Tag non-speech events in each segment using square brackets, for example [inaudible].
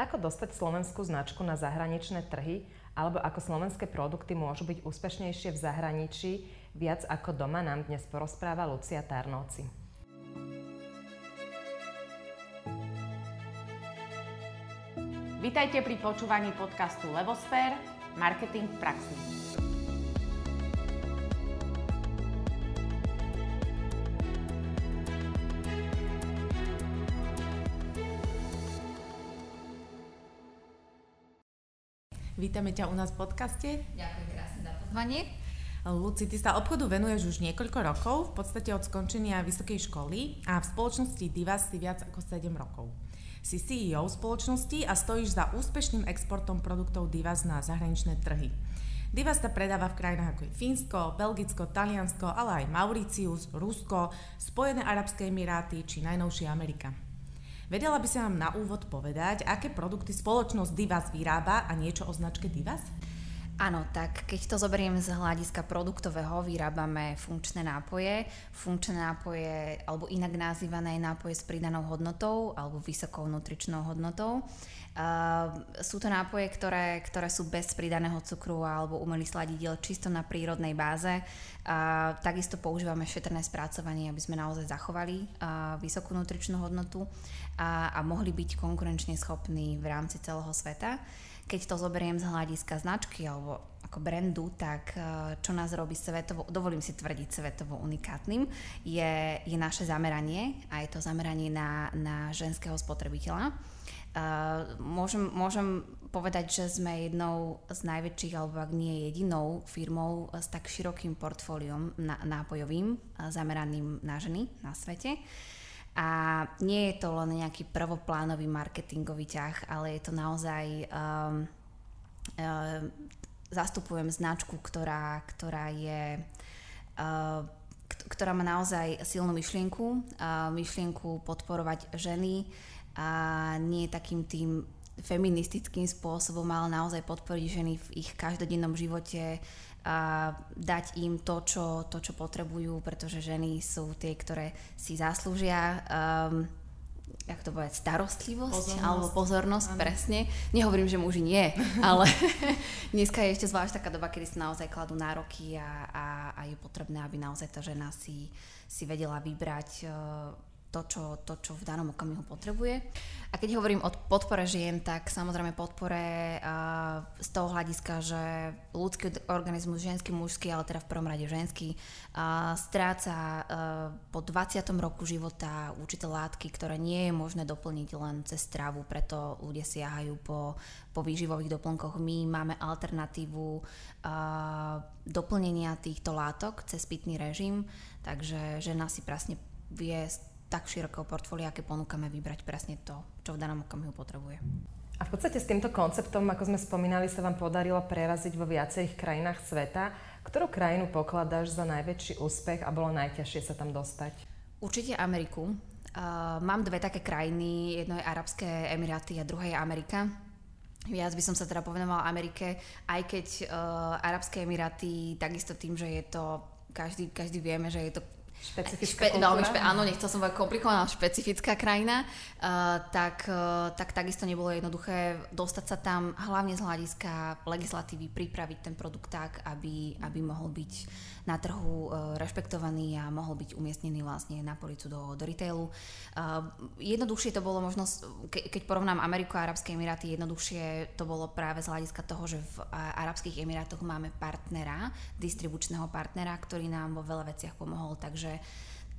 Ako dostať slovenskú značku na zahraničné trhy alebo ako slovenské produkty môžu byť úspešnejšie v zahraničí, viac ako doma nám dnes porozpráva Lucia Tarnovci. Vítajte pri počúvaní podcastu Levosfér – Marketing v praxi. Vítame ťa u nás v podcaste. Ďakujem krásne za pozvanie. Luci, ty sa obchodu venuješ už niekoľko rokov, v podstate od skončenia vysokej školy a v spoločnosti Divas si viac ako 7 rokov. Si CEO spoločnosti a stojíš za úspešným exportom produktov Divas na zahraničné trhy. Divas sa predáva v krajinách ako je Fínsko, Belgicko, Taliansko, ale aj Mauricius, Rusko, Spojené Arabské Emiráty či najnovšie Amerika. Vedela by si nám na úvod povedať, aké produkty spoločnosť Divas vyrába a niečo o značke Divas? Áno, tak keď to zoberiem z hľadiska produktového, vyrábame funkčné nápoje, funkčné nápoje, alebo inak nazývané nápoje s pridanou hodnotou, alebo vysokou nutričnou hodnotou. Uh, sú to nápoje, ktoré, ktoré sú bez pridaného cukru alebo umelých sladidiel čisto na prírodnej báze. Uh, takisto používame šetrné spracovanie, aby sme naozaj zachovali uh, vysokú nutričnú hodnotu a, a mohli byť konkurenčne schopní v rámci celého sveta. Keď to zoberiem z hľadiska značky alebo ako brandu, tak čo nás robí svetovo, dovolím si tvrdiť svetovo unikátnym, je, je naše zameranie a je to zameranie na, na ženského spotrebiteľa môžem, môžem povedať, že sme jednou z najväčších, alebo ak nie jedinou firmou s tak širokým portfóliom nápojovým, zameraným na ženy na svete. A nie je to len nejaký prvoplánový marketingový ťah, ale je to naozaj... Um, um, zastupujem značku, ktorá, ktorá je... Uh, ktorá má naozaj silnú myšlienku, myšlienku podporovať ženy, a nie takým tým feministickým spôsobom, ale naozaj podporiť ženy v ich každodennom živote a dať im to čo, to, čo potrebujú, pretože ženy sú tie, ktoré si zaslúžia um, jak to povedať, starostlivosť pozornosť. alebo pozornosť, ano. presne. Nehovorím, že muži nie, [laughs] ale [laughs] dneska je ešte zvlášť taká doba, kedy sa naozaj kladú nároky a, a, a je potrebné, aby naozaj tá žena si, si vedela vybrať uh, to čo, to, čo v danom okamihu potrebuje. A keď hovorím o podpore žien, tak samozrejme podpore uh, z toho hľadiska, že ľudský organizmus, ženský, mužský, ale teda v prvom rade ženský, uh, stráca uh, po 20. roku života určité látky, ktoré nie je možné doplniť len cez stravu, preto ľudia siahajú po, po výživových doplnkoch. My máme alternatívu doplnenia týchto látok cez pitný režim, takže žena si presne vie tak širokého portfólia, aké ponúkame, vybrať presne to, čo v danom okamihu potrebuje. A v podstate s týmto konceptom, ako sme spomínali, sa vám podarilo preraziť vo viacerých krajinách sveta. Ktorú krajinu pokladáš za najväčší úspech a bolo najťažšie sa tam dostať? Určite Ameriku. Uh, mám dve také krajiny, jedno je Arabské Emiráty a druhé je Amerika. Viac by som sa teda povenovala Amerike, aj keď uh, Arabské Emiráty takisto tým, že je to, každý, každý vieme, že je to Špecifická Špe, veľmi špe, áno, nechcel som povedať komplikovaná, špecifická krajina, uh, tak, uh, tak takisto nebolo jednoduché dostať sa tam hlavne z hľadiska legislatívy, pripraviť ten produkt tak, aby, aby mohol byť na trhu uh, rešpektovaný a mohol byť umiestnený vlastne na policu do, do retailu. Uh, jednoduchšie to bolo možno, ke, keď porovnám Ameriku a Arabské Emiráty, jednoduchšie to bolo práve z hľadiska toho, že v Arabských Emirátoch máme partnera, distribučného partnera, ktorý nám vo veľa veciach pomohol, takže Takže,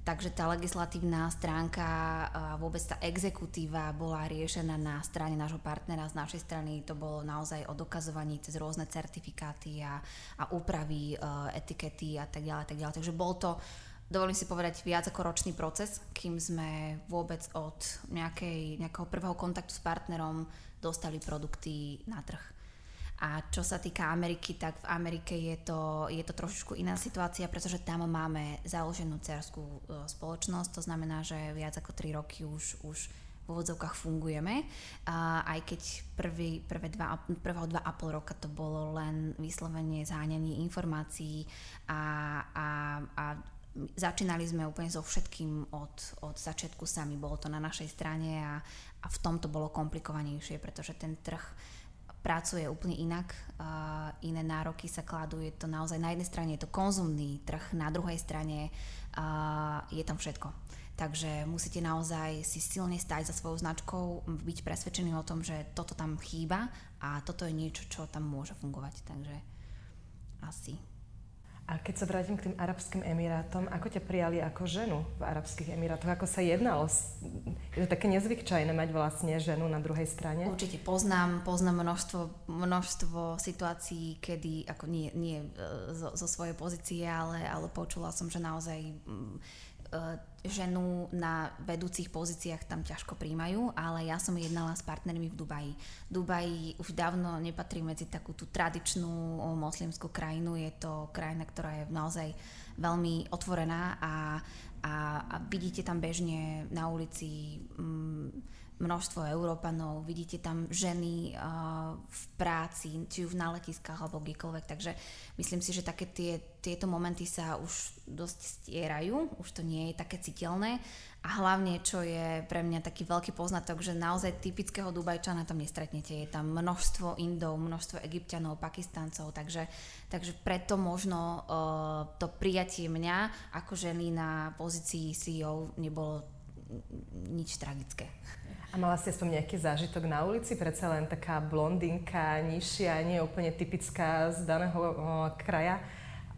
takže tá legislatívna stránka a vôbec tá exekutíva bola riešená na strane nášho partnera, z našej strany to bolo naozaj o dokazovaní cez rôzne certifikáty a, a úpravy, e, etikety a tak ďalej, tak ďalej. Takže bol to dovolím si povedať, viac ako ročný proces, kým sme vôbec od nejakej, nejakého prvého kontaktu s partnerom dostali produkty na trh. A čo sa týka Ameriky, tak v Amerike je to, je to trošičku iná situácia, pretože tam máme založenú cerskú e, spoločnosť, to znamená, že viac ako 3 roky už, už v úvodzovkách fungujeme. A aj keď prvý, prvé dva, prvého dva a pol roka to bolo len vyslovene zháňanie informácií a, a, a začínali sme úplne so všetkým od, od začiatku sami. Bolo to na našej strane a, a v tom to bolo komplikovanejšie, pretože ten trh pracuje úplne inak, uh, iné nároky sa kladú, je to naozaj na jednej strane je to konzumný trh, na druhej strane uh, je tam všetko. Takže musíte naozaj si silne stať za svojou značkou, byť presvedčený o tom, že toto tam chýba a toto je niečo, čo tam môže fungovať. Takže asi a keď sa vrátim k tým Arabským Emirátom, ako ťa prijali ako ženu v Arabských Emirátoch? Ako sa jednalo? Je to také nezvyčajné mať vlastne ženu na druhej strane? Určite poznám, poznám množstvo, množstvo situácií, kedy, ako nie, nie e, zo, zo svojej pozície, ale, ale počula som, že naozaj E, ženu na vedúcich pozíciách tam ťažko príjmajú, ale ja som jednala s partnermi v Dubaji. Dubaj už dávno nepatrí medzi takú tú tradičnú moslimskú krajinu, je to krajina, ktorá je naozaj veľmi otvorená a, a, a vidíte tam bežne na ulici mm, množstvo Európanov, vidíte tam ženy uh, v práci, či už na letiskách alebo kdekoľvek, takže myslím si, že také tie, tieto momenty sa už dosť stierajú, už to nie je také citeľné. A hlavne, čo je pre mňa taký veľký poznatok, že naozaj typického Dubajčana tam nestretnete, je tam množstvo Indov, množstvo Egyptianov, Pakistancov, takže, takže preto možno uh, to prijatie mňa ako ženy na pozícii CEO nebolo nič tragické. A mala ste aspoň nejaký zážitok na ulici? Predsa len taká blondinka, nižšia, nie úplne typická z daného o, kraja.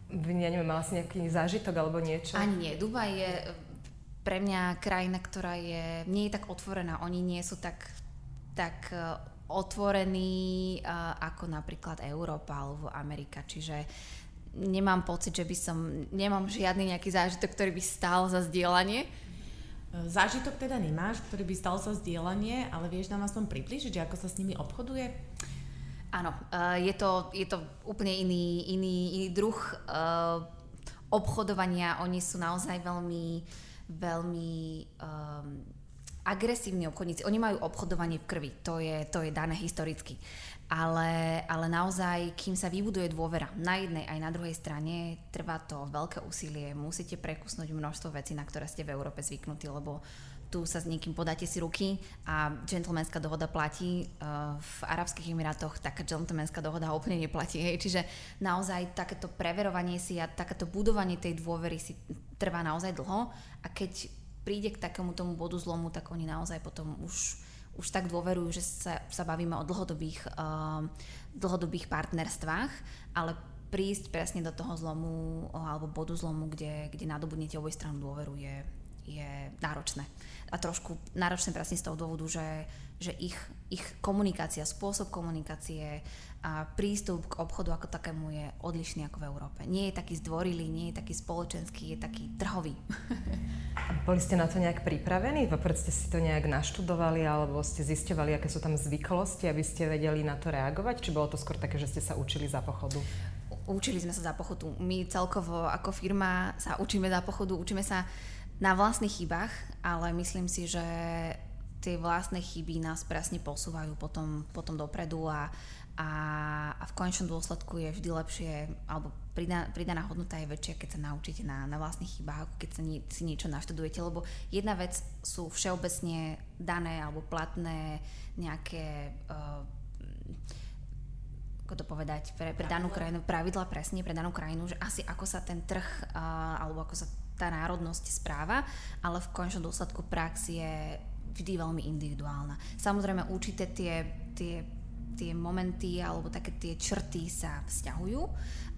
Ja neviem, mala si nejaký zážitok alebo niečo? Ani nie. Dubaj je pre mňa krajina, ktorá je, nie je tak otvorená. Oni nie sú tak, tak e, otvorení uh, ako napríklad Európa alebo Amerika. Čiže nemám pocit, že by som, nemám žiadny nejaký zážitok, ktorý by stál za zdieľanie Zážitok teda nemáš, ktorý by stal sa zdieľanie, ale vieš nám aspoň približiť, ako sa s nimi obchoduje? Áno, uh, je, to, je to úplne iný, iný, iný druh uh, obchodovania. Oni sú naozaj veľmi, veľmi um, agresívni obchodníci. Oni majú obchodovanie v krvi, to je, to je dané historicky ale, ale naozaj, kým sa vybuduje dôvera na jednej aj na druhej strane, trvá to veľké úsilie, musíte prekusnúť množstvo vecí, na ktoré ste v Európe zvyknutí, lebo tu sa s niekým podáte si ruky a gentlemanská dohoda platí. V Arabských Emirátoch taká gentlemanská dohoda úplne neplatí. Hej. Čiže naozaj takéto preverovanie si a takéto budovanie tej dôvery si trvá naozaj dlho a keď príde k takému tomu bodu zlomu, tak oni naozaj potom už už tak dôverujú, že sa, sa bavíme o dlhodobých, uh, dlhodobých partnerstvách, ale prísť presne do toho zlomu alebo bodu zlomu, kde, kde nadobudnete oboj stranu dôveru je, je náročné. A trošku náročné presne z toho dôvodu, že, že ich, ich komunikácia, spôsob komunikácie a prístup k obchodu ako takému je odlišný ako v Európe. Nie je taký zdvorilý, nie je taký spoločenský, je taký trhový. [laughs] Boli ste na to nejak pripravení? Vopred ste si to nejak naštudovali alebo ste zisťovali, aké sú tam zvyklosti, aby ste vedeli na to reagovať? Či bolo to skôr také, že ste sa učili za pochodu? Učili sme sa za pochodu. My celkovo ako firma sa učíme za pochodu, učíme sa na vlastných chybách, ale myslím si, že tie vlastné chyby nás presne posúvajú potom, potom dopredu a a, a v konečnom dôsledku je vždy lepšie, alebo pridaná, pridaná hodnota je väčšia, keď sa naučíte na, na vlastných chybách, ako keď sa nie, si niečo naštudujete, lebo jedna vec sú všeobecne dané alebo platné nejaké uh, ako to povedať, pre, pre danú krajinu, pravidla presne pre danú krajinu, že asi ako sa ten trh uh, alebo ako sa tá národnosť správa, ale v konečnom dôsledku prax je vždy veľmi individuálna. Samozrejme určité tie, tie tie momenty alebo také tie črty sa vzťahujú,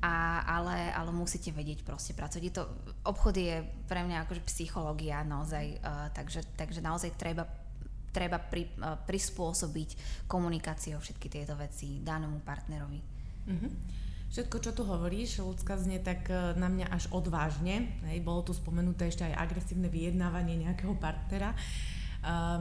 a, ale, ale musíte vedieť proste pracovať. Je to, obchod je pre mňa akože psychológia naozaj, uh, takže, takže naozaj treba treba pri, uh, prispôsobiť komunikáciou všetky tieto veci danému partnerovi. Mm-hmm. Všetko, čo tu hovoríš, ľudská znie tak e, na mňa až odvážne. Hej, bolo tu spomenuté ešte aj agresívne vyjednávanie nejakého partnera. Ehm,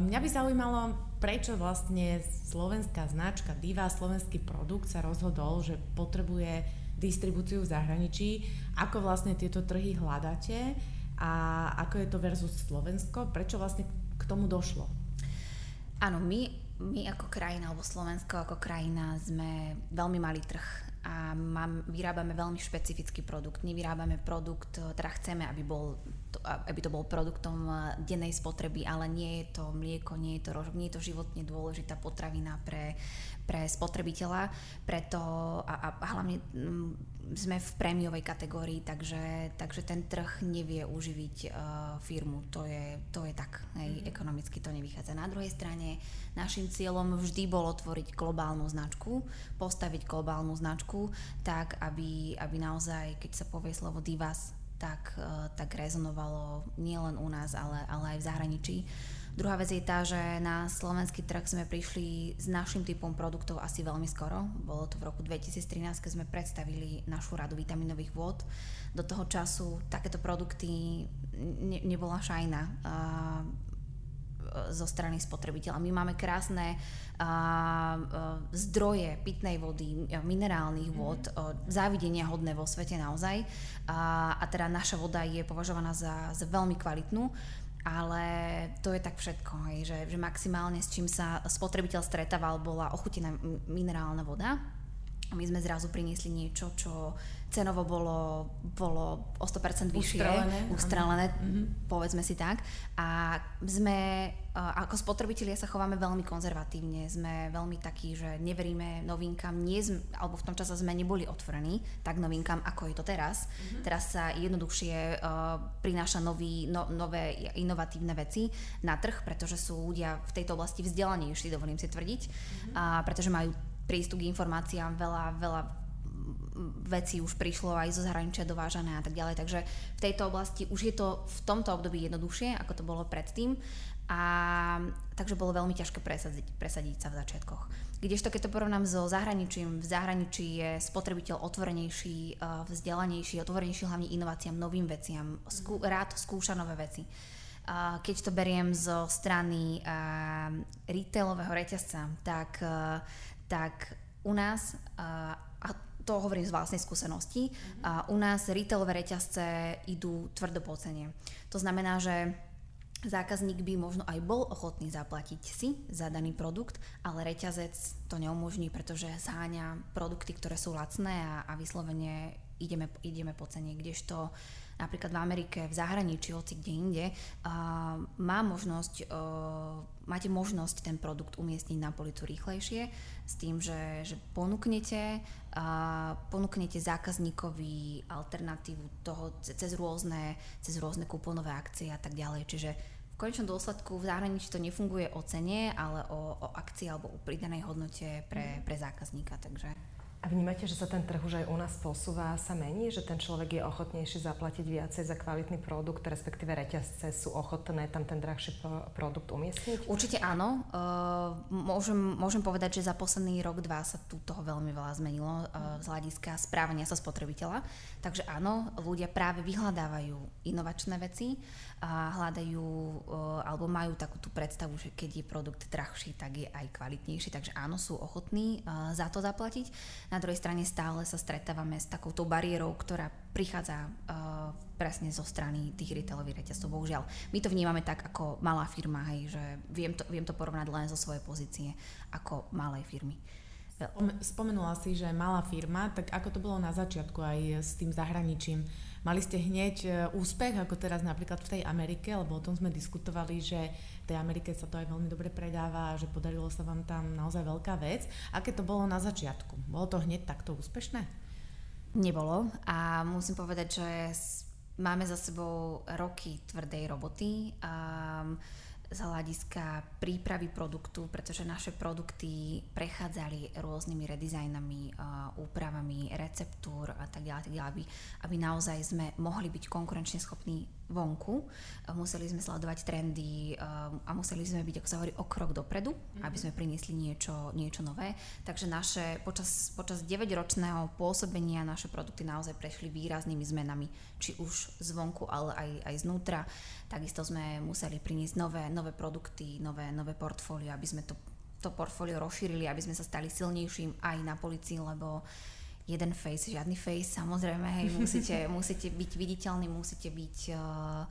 mňa by zaujímalo, prečo vlastne slovenská značka Diva, slovenský produkt sa rozhodol, že potrebuje distribúciu v zahraničí. Ako vlastne tieto trhy hľadáte a ako je to versus Slovensko? Prečo vlastne k tomu došlo? Áno, my, my ako krajina, alebo Slovensko ako krajina sme veľmi malý trh a mám, vyrábame veľmi špecifický produkt. Nevyrábame produkt, teda chceme, aby, bol, aby to bol produktom dennej spotreby, ale nie je to mlieko, nie je to rožok, nie je to životne dôležitá potravina pre, pre spotrebiteľa, preto a, a, a hlavne m, sme v prémiovej kategórii, takže, takže ten trh nevie uživiť uh, firmu, to je, to je tak, hej, mm-hmm. ekonomicky to nevychádza. Na druhej strane našim cieľom vždy bolo tvoriť globálnu značku, postaviť globálnu značku tak, aby, aby naozaj, keď sa povie slovo divas, tak, uh, tak rezonovalo nielen u nás, ale, ale aj v zahraničí. Druhá vec je tá, že na slovenský trh sme prišli s našim typom produktov asi veľmi skoro. Bolo to v roku 2013, keď sme predstavili našu radu vitaminových vôd. Do toho času takéto produkty ne, nebola šajna. Uh, zo strany spotrebiteľa. My máme krásne uh, uh, zdroje pitnej vody, minerálnych mm. uh, závidenia hodné vo svete naozaj. Uh, a teda naša voda je považovaná za, za veľmi kvalitnú ale to je tak všetko, hej, že, že maximálne s čím sa spotrebiteľ stretával bola ochutená minerálna voda. My sme zrazu priniesli niečo, čo cenovo bolo, bolo o 100% vyššie, ustrelené, ustrelené mm-hmm. povedzme si tak. A sme, ako spotrebitelia sa chováme veľmi konzervatívne, sme veľmi takí, že neveríme novinkám, nie sme, alebo v tom čase sme neboli otvorení tak novinkám, ako je to teraz. Mm-hmm. Teraz sa jednoduchšie uh, prináša nový, no, nové inovatívne veci na trh, pretože sú ľudia v tejto oblasti vzdelanejší, dovolím si tvrdiť, mm-hmm. a pretože majú prístup k informáciám veľa, veľa veci už prišlo aj zo zahraničia dovážané a tak ďalej. Takže v tejto oblasti už je to v tomto období jednoduchšie, ako to bolo predtým. A takže bolo veľmi ťažké presadiť, presadiť sa v začiatkoch. Kdežto keď to porovnám so zahraničím, v zahraničí je spotrebiteľ otvorenejší, eh, vzdelanejší, otvorenejší hlavne inováciám, novým veciam, skú, rád skúša nové veci. Keď to beriem zo strany eh, retailového reťazca, tak, tak u nás, a to hovorím z vlastnej skúsenosti. Mm-hmm. U nás retailové reťazce idú tvrdo po cene. To znamená, že zákazník by možno aj bol ochotný zaplatiť si za daný produkt, ale reťazec to neumožní, pretože zháňa produkty, ktoré sú lacné a, a vyslovene ideme, ideme po cene, kdežto napríklad v Amerike, v zahraničí, hoci kde inde, má možnosť, máte možnosť ten produkt umiestniť na policu rýchlejšie s tým, že, že ponúknete, ponúknete zákazníkovi alternatívu toho cez rôzne, cez rôzne kúponové akcie a tak ďalej. Čiže v konečnom dôsledku v zahraničí to nefunguje o cene, ale o, o akcii alebo o pridanej hodnote pre, pre zákazníka. Takže a vnímate, že sa ten trh už aj u nás posúva a sa mení? Že ten človek je ochotnejší zaplatiť viacej za kvalitný produkt, respektíve reťazce sú ochotné tam ten drahší produkt umiestniť? Určite áno. Uh, môžem, môžem povedať, že za posledný rok, dva sa tu toho veľmi veľa zmenilo uh, z hľadiska správania sa spotrebiteľa. Takže áno, ľudia práve vyhľadávajú inovačné veci a hľadajú uh, alebo majú takú tú predstavu, že keď je produkt drahší, tak je aj kvalitnejší. Takže áno, sú ochotní za to zaplatiť. Na druhej strane stále sa stretávame s takouto bariérou, ktorá prichádza uh, presne zo strany tých retailových reťazcov. Bohužiaľ, my to vnímame tak ako malá firma, hej, že viem to, viem to porovnať len zo svojej pozície ako malej firmy. Spomenula si, že malá firma, tak ako to bolo na začiatku aj s tým zahraničím? Mali ste hneď e, úspech, ako teraz napríklad v tej Amerike, lebo o tom sme diskutovali, že tej Amerike sa to aj veľmi dobre predáva a že podarilo sa vám tam naozaj veľká vec. Aké to bolo na začiatku? Bolo to hneď takto úspešné? Nebolo a musím povedať, že máme za sebou roky tvrdej roboty. Um, z hľadiska prípravy produktu, pretože naše produkty prechádzali rôznymi redizajnami, úpravami receptúr a tak ďalej, tak ďalej aby, aby naozaj sme mohli byť konkurenčne schopní vonku. Museli sme sledovať trendy a museli sme byť, ako sa hovorí, o krok dopredu, mm-hmm. aby sme priniesli niečo, niečo nové. Takže naše, počas, počas 9-ročného pôsobenia naše produkty naozaj prešli výraznými zmenami, či už zvonku, ale aj, aj znútra. Takisto sme museli priniesť nové, nové produkty, nové, nové portfólio, aby sme to, to portfólio rozšírili, aby sme sa stali silnejším aj na policii, lebo jeden face, žiadny face, samozrejme, hej, musíte, [laughs] musíte byť viditeľný, musíte byť, uh,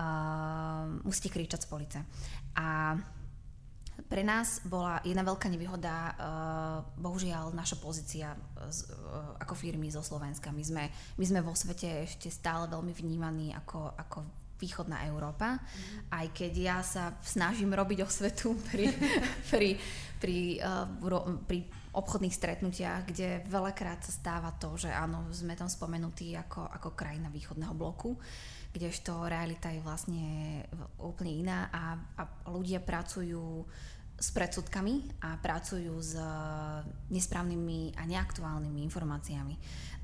uh, musíte kričať z police. A Pre nás bola jedna veľká nevýhoda, uh, bohužiaľ, naša pozícia z, uh, ako firmy zo Slovenska. My sme, my sme vo svete ešte stále veľmi vnímaní ako, ako východná Európa, mm. aj keď ja sa snažím robiť osvetu pri, [laughs] pri, pri, uh, pri obchodných stretnutiach, kde veľakrát sa stáva to, že áno, sme tam spomenutí ako, ako krajina východného bloku. Kdežto realita je vlastne úplne iná a, a ľudia pracujú s predsudkami a pracujú s nesprávnymi a neaktuálnymi informáciami.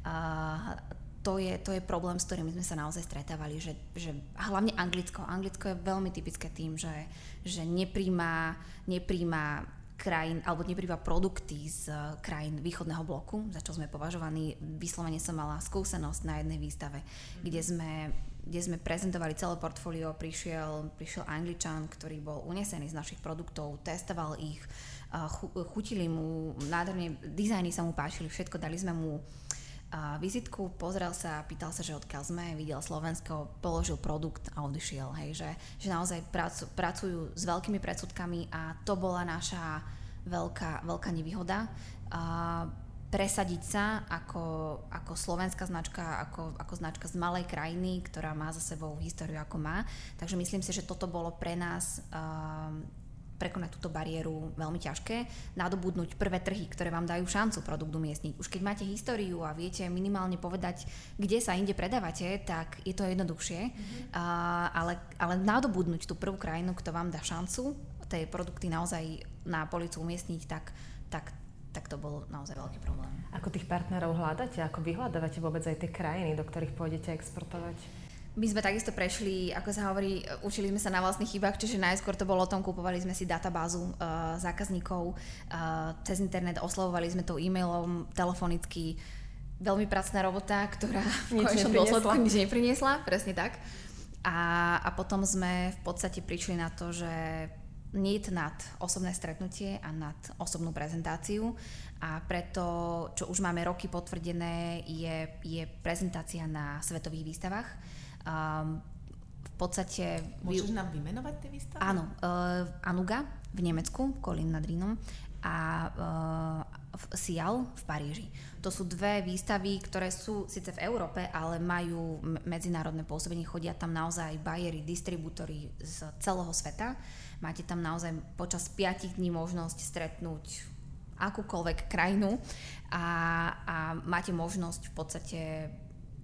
Uh, to je, to je problém, s ktorým sme sa naozaj stretávali, že, že hlavne Anglicko. Anglicko je veľmi typické tým, že, že nepríjma, nepríjma krajín, alebo nepríjma produkty z krajín východného bloku, za čo sme považovaní. Vyslovene som mala skúsenosť na jednej výstave, kde sme kde sme prezentovali celé portfólio, prišiel, prišiel Angličan, ktorý bol unesený z našich produktov, testoval ich, chutili mu, nádherne, dizajny sa mu páčili, všetko, dali sme mu vizitku, pozrel sa, pýtal sa, že odkiaľ sme, videl Slovensko, položil produkt a odišiel. Hej, že, že naozaj pracu, pracujú s veľkými predsudkami a to bola naša veľká, veľká nevýhoda. A presadiť sa ako, ako slovenská značka, ako, ako značka z malej krajiny, ktorá má za sebou históriu ako má. Takže myslím si, že toto bolo pre nás uh, prekonať túto bariéru veľmi ťažké, nadobudnúť prvé trhy, ktoré vám dajú šancu produkt umiestniť. Už keď máte históriu a viete minimálne povedať, kde sa inde predávate, tak je to jednoduchšie, mm-hmm. uh, ale, ale nadobudnúť tú prvú krajinu, kto vám dá šancu tie produkty naozaj na policu umiestniť, tak, tak tak to bol naozaj veľký problém. Ako tých partnerov hľadáte? Ako vyhľadávate vôbec aj tie krajiny, do ktorých pôjdete exportovať? My sme takisto prešli, ako sa hovorí, učili sme sa na vlastných chybách, čiže najskôr to bolo o tom, kupovali sme si databázu uh, zákazníkov, uh, cez internet oslovovali sme to e-mailom, telefonicky. Veľmi pracná robota, ktorá [laughs] v konečnom dôsledku nič nepriniesla, presne tak. A, a potom sme v podstate prišli na to, že niet nad osobné stretnutie a nad osobnú prezentáciu a preto, čo už máme roky potvrdené, je, je prezentácia na svetových výstavách. Um, v podstate... Môžeš nám vymenovať tie výstavy? Áno. Uh, Anuga v Nemecku, Kolín nad Rínom a uh, Sial v Paríži. To sú dve výstavy, ktoré sú síce v Európe, ale majú medzinárodné pôsobenie. Chodia tam naozaj bajery, distribútory z celého sveta Máte tam naozaj počas 5 dní možnosť stretnúť akúkoľvek krajinu a, a máte možnosť v podstate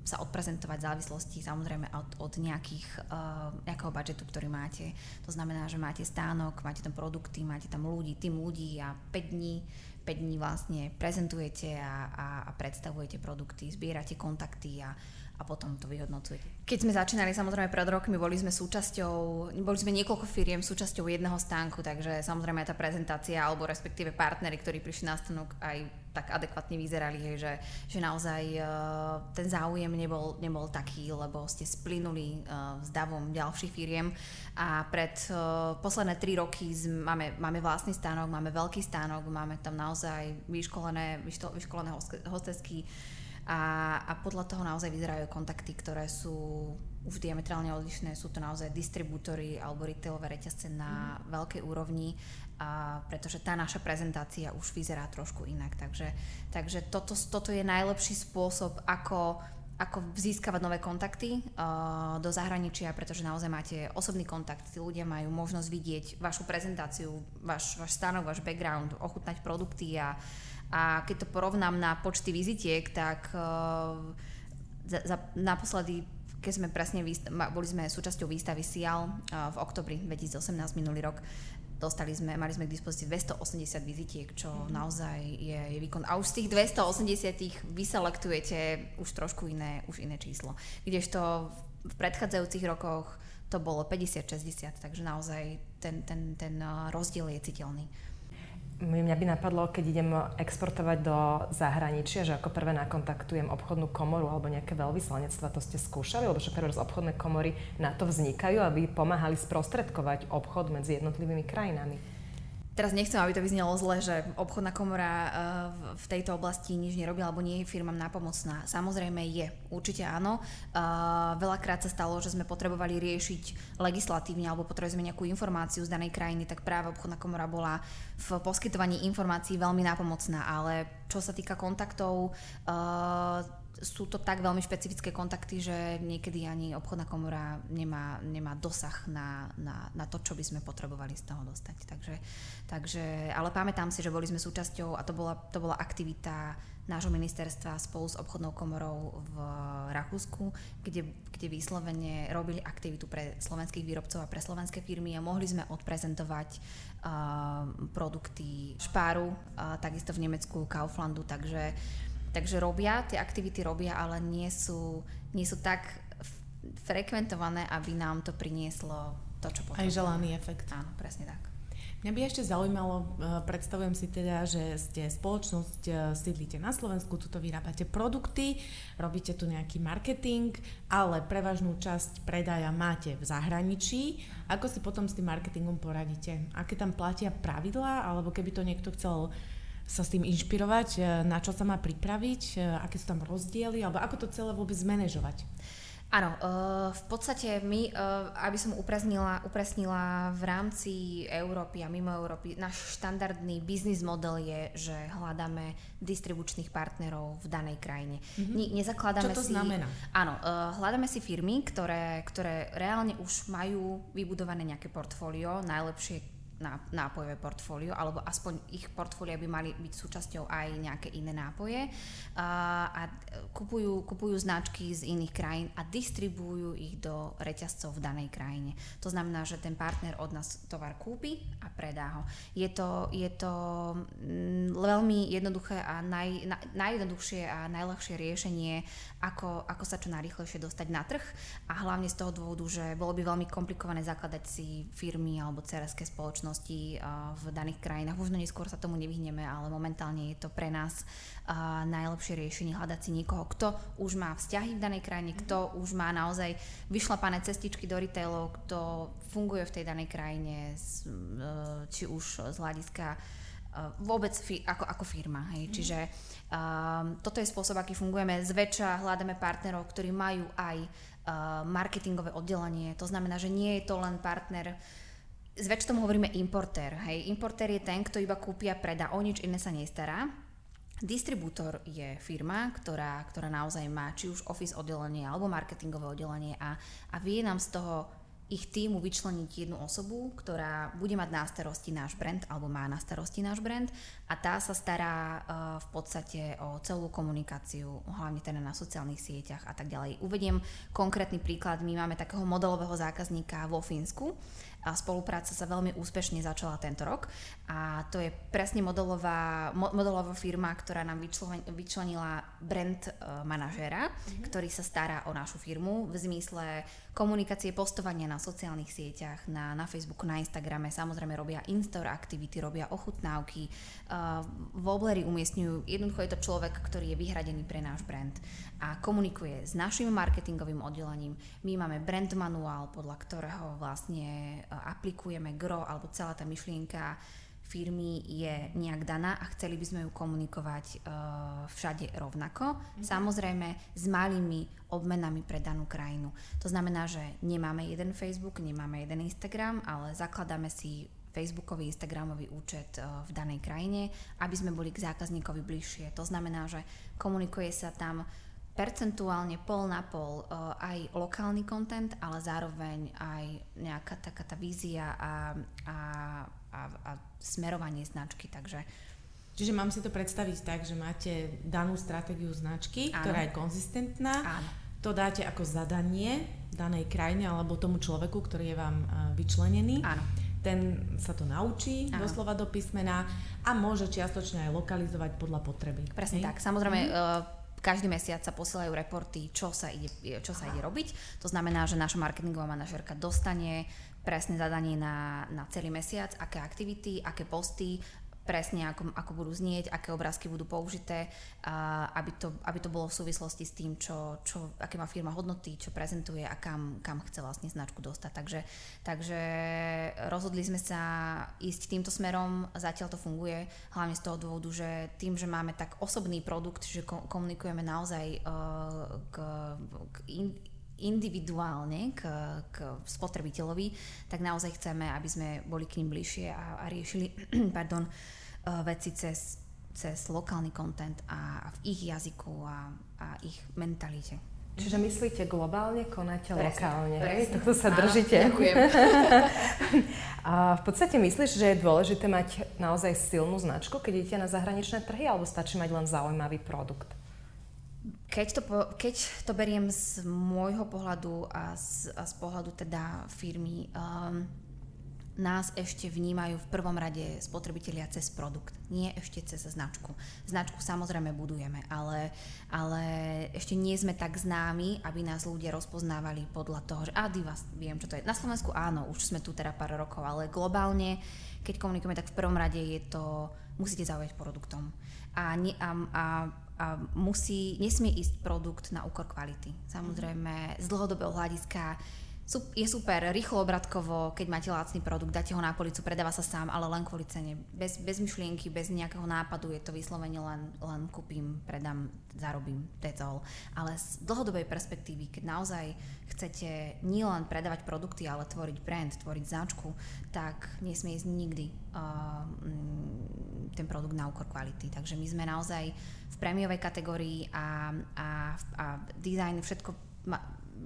sa odprezentovať v závislosti samozrejme od, od nejakých, uh, nejakého budžetu, ktorý máte. To znamená, že máte stánok, máte tam produkty, máte tam ľudí, tým ľudí a 5 dní, 5 dní vlastne prezentujete a, a, a predstavujete produkty, zbierate kontakty a, a potom to vyhodnocujete. Keď sme začínali samozrejme pred rokmi, boli sme súčasťou, boli sme niekoľko firiem súčasťou jedného stánku, takže samozrejme tá prezentácia alebo respektíve partnery, ktorí prišli na stánok aj tak adekvátne vyzerali, hej, že, že naozaj uh, ten záujem nebol, nebol taký, lebo ste splynuli uh, s davom ďalších firiem a pred uh, posledné tri roky máme, máme vlastný stánok, máme veľký stánok, máme tam naozaj vyškolené, vyškolené hostesky, a, a podľa toho naozaj vyzerajú kontakty, ktoré sú už diametrálne odlišné. Sú to naozaj distribútory alebo retailové reťazce na mm. veľkej úrovni, a pretože tá naša prezentácia už vyzerá trošku inak. Takže, takže toto, toto je najlepší spôsob, ako ako získavať nové kontakty uh, do zahraničia, pretože naozaj máte osobný kontakt, tí ľudia majú možnosť vidieť vašu prezentáciu, váš, váš stánok, váš background, ochutnať produkty a, a keď to porovnám na počty vizitiek, tak uh, za, za, naposledy, keď sme presne boli sme súčasťou výstavy SIAL uh, v oktobri 2018 minulý rok, dostali sme, mali sme k dispozícii 280 vizitiek, čo mm. naozaj je, je výkon. A už z tých 280 vyselektujete už trošku iné, už iné číslo. Kdežto v predchádzajúcich rokoch to bolo 50-60, takže naozaj ten, ten, ten uh, rozdiel je citeľný. Mňa by napadlo, keď idem exportovať do zahraničia, že ako prvé nakontaktujem obchodnú komoru alebo nejaké veľvyslanectva, to ste skúšali? Lebo že prvé obchodné komory na to vznikajú, aby pomáhali sprostredkovať obchod medzi jednotlivými krajinami. Teraz nechcem, aby to vyznelo zle, že obchodná komora uh, v tejto oblasti nič nerobí alebo nie je firmám nápomocná. Samozrejme je, určite áno. Uh, veľakrát sa stalo, že sme potrebovali riešiť legislatívne alebo potrebovali sme nejakú informáciu z danej krajiny, tak práve obchodná komora bola v poskytovaní informácií veľmi nápomocná, ale čo sa týka kontaktov, uh, sú to tak veľmi špecifické kontakty, že niekedy ani obchodná komora nemá, nemá dosah na, na, na to, čo by sme potrebovali z toho dostať. Takže, takže, ale pamätám si, že boli sme súčasťou a to bola, to bola aktivita nášho ministerstva spolu s obchodnou komorou v Rakúsku, kde, kde vyslovene robili aktivitu pre slovenských výrobcov a pre slovenské firmy a mohli sme odprezentovať uh, produkty Špáru, uh, takisto v Nemecku Kauflandu, takže Takže robia, tie aktivity robia, ale nie sú, nie sú tak frekventované, aby nám to prinieslo to, čo potrebujeme. Aj želaný efekt. Áno, presne tak. Mňa by ešte zaujímalo, eh, predstavujem si teda, že ste spoločnosť, eh, sídlite na Slovensku, tuto vyrábate produkty, robíte tu nejaký marketing, ale prevažnú časť predaja máte v zahraničí. Ako si potom s tým marketingom poradíte? Aké tam platia pravidlá, alebo keby to niekto chcel sa s tým inšpirovať, e, na čo sa má pripraviť, e, aké sú tam rozdiely, alebo ako to celé vôbec zmanéžovať? Áno, uh, v podstate my, aby som upresnila, upresnila v rámci Európy a mimo Európy, náš štandardný biznis model je, že hľadáme distribučných partnerov v danej krajine. Mm-hmm. Ne, nezakladáme Čo to si, znamená? Áno, hľadáme si firmy, ktoré, ktoré reálne už majú vybudované nejaké portfólio, najlepšie nápojové portfólio, alebo aspoň ich portfólia by mali byť súčasťou aj nejaké iné nápoje a, kupujú, kupujú značky z iných krajín a distribujú ich do reťazcov v danej krajine. To znamená, že ten partner od nás tovar kúpi a predá ho. Je to, je to mm, veľmi jednoduché a naj, na, najjednoduchšie a najľahšie riešenie, ako, ako sa čo najrychlejšie dostať na trh a hlavne z toho dôvodu, že bolo by veľmi komplikované zakladať si firmy alebo cerské spoločnosti spoločnosti v daných krajinách. Možno neskôr sa tomu nevyhneme, ale momentálne je to pre nás najlepšie riešenie hľadať si niekoho, kto už má vzťahy v danej krajine, kto už má naozaj vyšlapané cestičky do retailov, kto funguje v tej danej krajine, e, či už z hľadiska vôbec fi, ako, ako firma. Hej. Mm. Čiže um, toto je spôsob, aký fungujeme. Zväčša hľadáme partnerov, ktorí majú aj uh, marketingové oddelenie. To znamená, že nie je to len partner zväčš tomu hovoríme importér. Hej. Importér je ten, kto iba kúpia, predá, o nič iné sa nestará. Distribútor je firma, ktorá, ktorá naozaj má či už office oddelenie alebo marketingové oddelenie a, a vie nám z toho ich týmu vyčleniť jednu osobu, ktorá bude mať na starosti náš brand alebo má na starosti náš brand a tá sa stará uh, v podstate o celú komunikáciu, hlavne teda na sociálnych sieťach a tak ďalej. Uvediem konkrétny príklad. My máme takého modelového zákazníka vo Fínsku, a spolupráca sa veľmi úspešne začala tento rok a to je presne modelová, modelová firma, ktorá nám vyčlenila brand uh, manažéra, mm-hmm. ktorý sa stará o našu firmu v zmysle komunikácie, postovania na sociálnych sieťach, na, na Facebooku, na Instagrame, samozrejme robia in-store aktivity, robia ochutnávky, uh, v Obleri umiestňujú, jednoducho je to človek, ktorý je vyhradený pre náš brand a komunikuje s našim marketingovým oddelením. My máme brand manuál, podľa ktorého vlastne uh, aplikujeme gro alebo celá tá myšlienka firmy je nejak daná a chceli by sme ju komunikovať uh, všade rovnako. Mm-hmm. Samozrejme s malými obmenami pre danú krajinu. To znamená, že nemáme jeden Facebook, nemáme jeden Instagram, ale zakladáme si Facebookový, Instagramový účet uh, v danej krajine, aby sme boli k zákazníkovi bližšie. To znamená, že komunikuje sa tam percentuálne pol na pol uh, aj lokálny content, ale zároveň aj nejaká taká tá vízia a, a, a, a smerovanie značky. Takže Čiže mám si to predstaviť tak, že máte danú stratégiu značky, Áno. ktorá je konzistentná. Áno. To dáte ako zadanie danej krajine alebo tomu človeku, ktorý je vám uh, vyčlenený. Áno. Ten sa to naučí Áno. doslova do písmena a môže čiastočne aj lokalizovať podľa potreby. Presne Hej? tak. Samozrejme, mm. uh, každý mesiac sa posielajú reporty, čo sa ide, čo sa ide robiť. To znamená, že naša marketingová manažerka dostane presné zadanie na, na celý mesiac, aké aktivity, aké posty, presne ako, ako budú znieť, aké obrázky budú použité, a aby, to, aby to bolo v súvislosti s tým, čo, čo, aké má firma hodnoty, čo prezentuje a kam, kam chce vlastne značku dostať. Takže, takže rozhodli sme sa ísť týmto smerom, zatiaľ to funguje, hlavne z toho dôvodu, že tým, že máme tak osobný produkt, že komunikujeme naozaj uh, k, k individuálne k, k spotrebiteľovi, tak naozaj chceme, aby sme boli k ním bližšie a, a riešili [clears throat] pardon, uh, veci cez, cez lokálny content a, a v ich jazyku a, a ich mentalite. Čiže myslíte globálne, konáte presne, lokálne. Presne. Tohto sa držíte. ďakujem. [laughs] a v podstate myslíš, že je dôležité mať naozaj silnú značku, keď idete na zahraničné trhy, alebo stačí mať len zaujímavý produkt? Keď to, keď to beriem z môjho pohľadu a z, a z pohľadu teda firmy, um, nás ešte vnímajú v prvom rade spotrebitelia cez produkt, nie ešte cez značku. Značku samozrejme budujeme, ale, ale ešte nie sme tak známi, aby nás ľudia rozpoznávali podľa toho, že a Divas, viem, čo to je. Na Slovensku áno, už sme tu teda pár rokov, ale globálne, keď komunikujeme, tak v prvom rade je to, musíte zaujať produktom. A, a a musí, nesmie ísť produkt na úkor kvality. Samozrejme, z dlhodobého hľadiska je super, rýchlo obratkovo, keď máte lacný produkt, dáte ho na policu, predáva sa sám, ale len kvôli cene. Bez, bez myšlienky, bez nejakého nápadu je to vyslovene len, len kúpim, predám, zarobím, that's all. Ale z dlhodobej perspektívy, keď naozaj chcete nielen predávať produkty, ale tvoriť brand, tvoriť značku, tak nesmie ísť nikdy uh, ten produkt na úkor kvality. Takže my sme naozaj v prémiovej kategórii a, a, a design všetko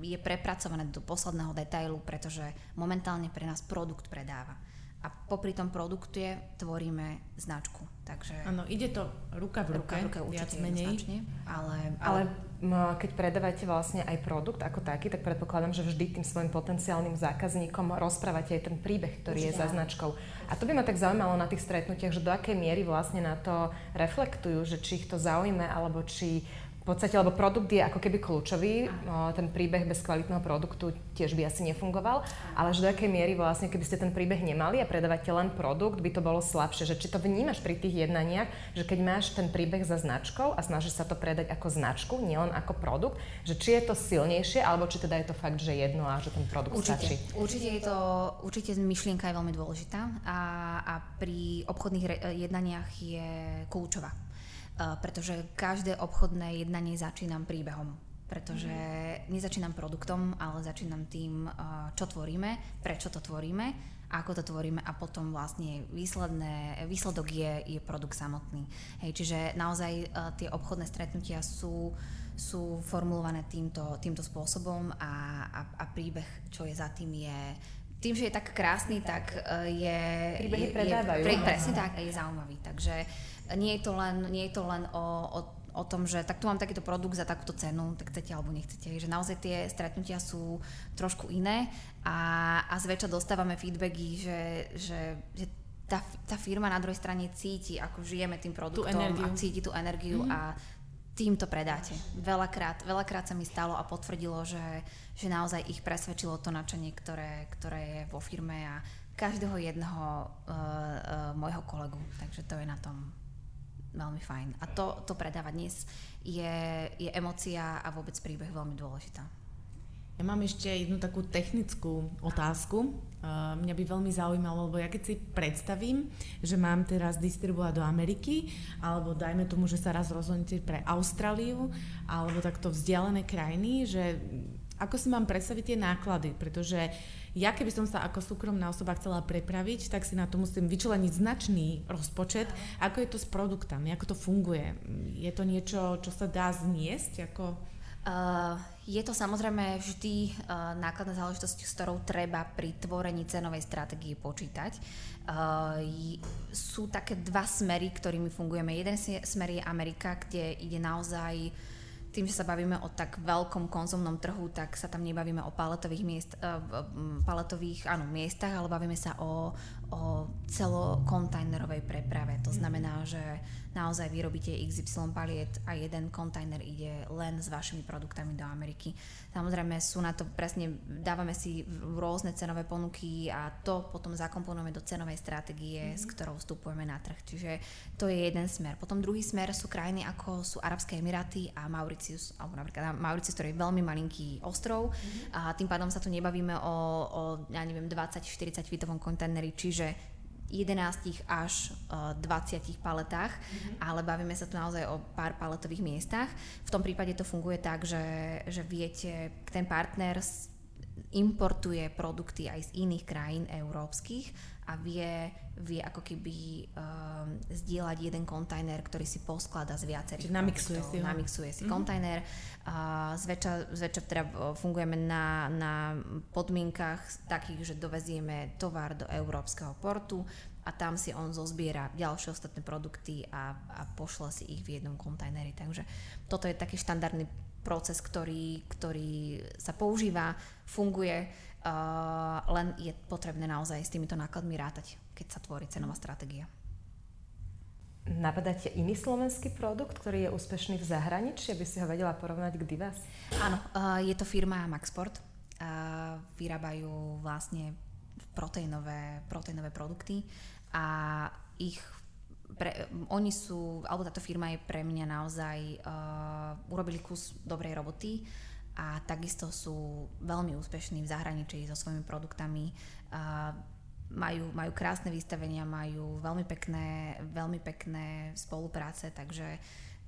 je prepracované do posledného detailu, pretože momentálne pre nás produkt predáva. A popri tom produkte tvoríme značku. Takže... Áno, ide to ruka v ruke, ruka v ruke viac menej. Značne, ale, ale... ale keď predávate vlastne aj produkt ako taký, tak predpokladám, že vždy tým svojim potenciálnym zákazníkom rozprávate aj ten príbeh, ktorý Určite. je za značkou. A to by ma tak zaujímalo na tých stretnutiach, že do akej miery vlastne na to reflektujú, že či ich to zaujíme, alebo či v podstate, lebo produkt je ako keby kľúčový, no, ten príbeh bez kvalitného produktu tiež by asi nefungoval, ale že do akej miery vlastne, keby ste ten príbeh nemali a predávate len produkt, by to bolo slabšie. Že či to vnímaš pri tých jednaniach, že keď máš ten príbeh za značkou a snažíš sa to predať ako značku, nielen ako produkt, že či je to silnejšie, alebo či teda je to fakt, že jedno a že ten produkt určite, stačí. Určite je to, určite myšlienka je veľmi dôležitá a, a pri obchodných re, jednaniach je kľúčová pretože každé obchodné jednanie začínam príbehom. Pretože nezačínam produktom, ale začínam tým, čo tvoríme, prečo to tvoríme, ako to tvoríme a potom vlastne výsledné, výsledok je, je produkt samotný. Hej, čiže naozaj tie obchodné stretnutia sú, sú formulované týmto, týmto spôsobom a, a, a príbeh, čo je za tým, je tým, že je tak krásny, tak je... Príbehy predávajú. Je, presne tak, je zaujímavý. Takže nie je to len, nie je to len o, o, o tom, že tak tu mám takýto produkt za takúto cenu, tak chcete alebo nechcete. Že naozaj tie stretnutia sú trošku iné a, a zväčša dostávame feedbacky, že, že, že tá, tá firma na druhej strane cíti, ako žijeme tým produktom a cíti tú energiu mm-hmm. a tým to predáte. Veľakrát, veľakrát sa mi stalo a potvrdilo, že, že naozaj ich presvedčilo to načenie, ktoré, ktoré je vo firme a každého jedného uh, uh, môjho kolegu. Takže to je na tom veľmi fajn. A to, to predávať dnes je, je emocia a vôbec príbeh veľmi dôležitá. Ja mám ešte jednu takú technickú otázku. Uh, mňa by veľmi zaujímalo, lebo ja keď si predstavím, že mám teraz distribuovať do Ameriky, alebo dajme tomu, že sa raz rozhodnete pre Austráliu, alebo takto vzdialené krajiny, že ako si mám predstaviť tie náklady, pretože uh, ja keby som sa ako súkromná osoba chcela prepraviť, tak si na to musím vyčleniť značný rozpočet. Ako je to s produktami? Ako to funguje? Je to niečo, čo sa dá zniesť? Ako... Uh, je to samozrejme vždy uh, nákladná záležitosť, s ktorou treba pri tvorení cenovej stratégie počítať. Uh, sú také dva smery, ktorými fungujeme. Jeden smer je Amerika, kde ide naozaj tým, že sa bavíme o tak veľkom konzumnom trhu, tak sa tam nebavíme o paletových, miest, uh, paletových áno, miestach, ale bavíme sa o, o o celokontajnerovej preprave. To znamená, že naozaj vyrobíte XY paliet a jeden kontajner ide len s vašimi produktami do Ameriky. Samozrejme sú na to presne, dávame si rôzne cenové ponuky a to potom zakomponujeme do cenovej stratégie, mm-hmm. s ktorou vstupujeme na trh. Čiže to je jeden smer. Potom druhý smer sú krajiny ako sú Arabské Emiráty a Mauritius, alebo napríklad Mauritius, ktorý je veľmi malinký ostrov mm-hmm. a tým pádom sa tu nebavíme o, o ja neviem, 20-40 fitovom kontajneri, čiže 11 až 20 e, paletách, mm-hmm. ale bavíme sa tu naozaj o pár paletových miestach. V tom prípade to funguje tak, že, že viete, ten partner importuje produkty aj z iných krajín európskych a vie, vie ako keby um, zdieľať jeden kontajner, ktorý si posklada z viacerých Čiže namixuje si ho. Namixuje si mm-hmm. kontajner. Uh, zväčša, zväčša teda fungujeme na, na podmienkach takých, že dovezieme tovar do európskeho portu a tam si on zozbiera ďalšie ostatné produkty a, a pošle si ich v jednom kontajneri. Takže toto je taký štandardný proces, ktorý, ktorý sa používa, funguje, uh, len je potrebné naozaj s týmito nákladmi rátať, keď sa tvorí cenová stratégia. Napadáte iný slovenský produkt, ktorý je úspešný v zahraničí, aby si ho vedela porovnať k Divas? Áno, uh, je to firma Maxport. Uh, vyrábajú vlastne proteínové, proteínové produkty a ich pre, oni sú, alebo táto firma je pre mňa naozaj, uh, urobili kus dobrej roboty a takisto sú veľmi úspešní v zahraničí so svojimi produktami. Uh, majú, majú krásne vystavenia, majú veľmi pekné, veľmi pekné spolupráce, takže,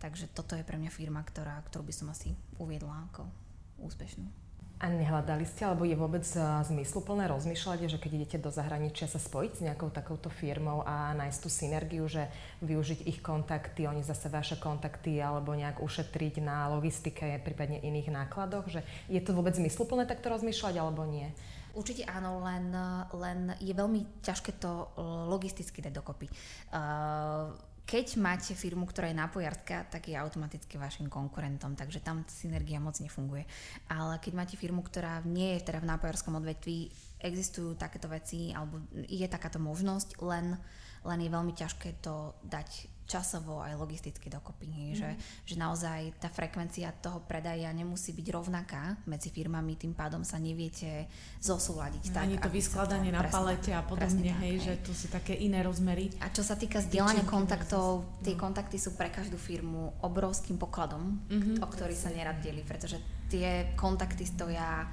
takže toto je pre mňa firma, ktorá, ktorú by som asi uviedla ako úspešnú. A nehľadali ste, alebo je vôbec zmysluplné rozmýšľať, že keď idete do zahraničia sa spojiť s nejakou takouto firmou a nájsť tú synergiu, že využiť ich kontakty, oni zase vaše kontakty, alebo nejak ušetriť na logistike, prípadne iných nákladoch, že je to vôbec zmysluplné takto rozmýšľať, alebo nie? Určite áno, len, len je veľmi ťažké to logisticky dať dokopy. Uh, keď máte firmu, ktorá je nápojárska, tak je automaticky vašim konkurentom, takže tam synergia moc nefunguje. Ale keď máte firmu, ktorá nie je teda v nápojárskom odvetví, existujú takéto veci, alebo je takáto možnosť, len, len je veľmi ťažké to dať časovo aj logisticky dokopy. Mm. Že, že naozaj tá frekvencia toho predaja nemusí byť rovnaká medzi firmami, tým pádom sa neviete zosúľadiť. tak, Ani to vyskladanie to, na palete a podobne, tak, hej, hej, že tu sú také iné rozmery. A čo sa týka zdieľania kontaktov, tie no. kontakty sú pre každú firmu obrovským pokladom, mm-hmm. o ktorý sa nerad delí, pretože tie kontakty stoja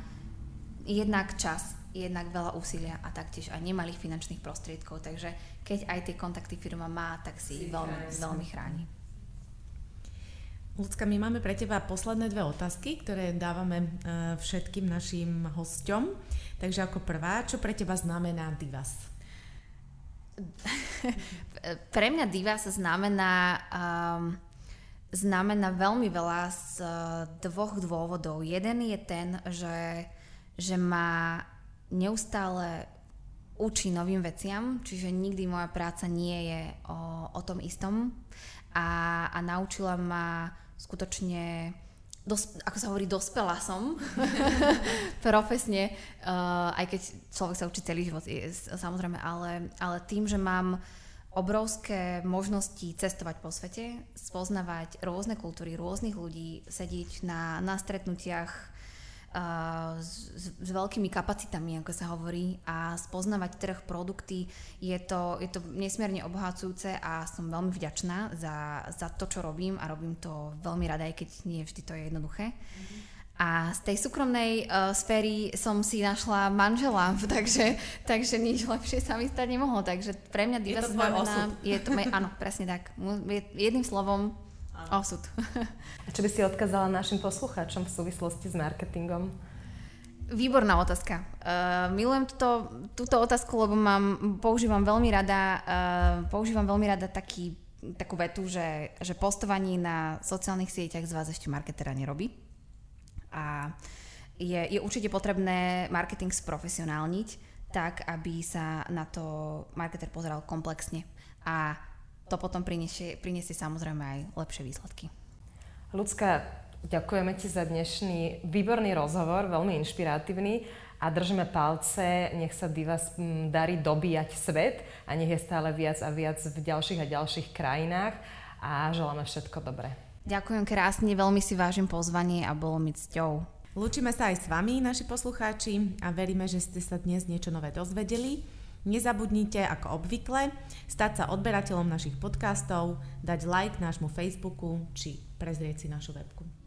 jednak čas, jednak veľa úsilia a taktiež aj nemalých finančných prostriedkov, takže keď aj tie kontakty firma má, tak si ich veľmi, veľmi chráni. Lucka, my máme pre teba posledné dve otázky, ktoré dávame uh, všetkým našim hosťom. Takže ako prvá, čo pre teba znamená Divas? [laughs] pre mňa Divas znamená, um, znamená veľmi veľa z uh, dvoch dôvodov. Jeden je ten, že, že ma neustále učí novým veciam, čiže nikdy moja práca nie je o, o tom istom. A, a naučila ma skutočne dos, ako sa hovorí, dospela som [laughs] profesne, uh, aj keď človek sa učí celý život, je, samozrejme, ale, ale tým, že mám obrovské možnosti cestovať po svete, spoznavať rôzne kultúry, rôznych ľudí, sedieť na, na stretnutiach s, s veľkými kapacitami, ako sa hovorí, a spoznávať trh, produkty. Je to, je to nesmierne obohacujúce a som veľmi vďačná za, za to, čo robím a robím to veľmi rada, aj keď nie vždy to je jednoduché. Mm-hmm. A z tej súkromnej uh, sféry som si našla manžela, [laughs] takže, takže nič lepšie sa mi stať nemohlo. Takže pre mňa diva znamená... Je to, áno, presne tak. Jedným slovom, Osud. [laughs] A čo by si odkázala našim poslucháčom v súvislosti s marketingom? Výborná otázka. Uh, milujem túto, túto otázku, lebo mám, používam veľmi rada, uh, používam veľmi rada taký, takú vetu, že, že postovanie na sociálnych sieťach z vás ešte marketera nerobí. A je, je určite potrebné marketing sprofesionálniť tak, aby sa na to marketer pozeral komplexne. A to potom prinesie, prinesie samozrejme aj lepšie výsledky. Ľudská, ďakujeme ti za dnešný výborný rozhovor, veľmi inšpiratívny a držíme palce, nech sa Divas darí dobíjať svet a nech je stále viac a viac v ďalších a ďalších krajinách a želáme všetko dobré. Ďakujem krásne, veľmi si vážim pozvanie a bolo mi cťou. Lúčime sa aj s vami, naši poslucháči, a veríme, že ste sa dnes niečo nové dozvedeli. Nezabudnite, ako obvykle, stať sa odberateľom našich podcastov, dať like nášmu Facebooku či prezrieť si našu webku.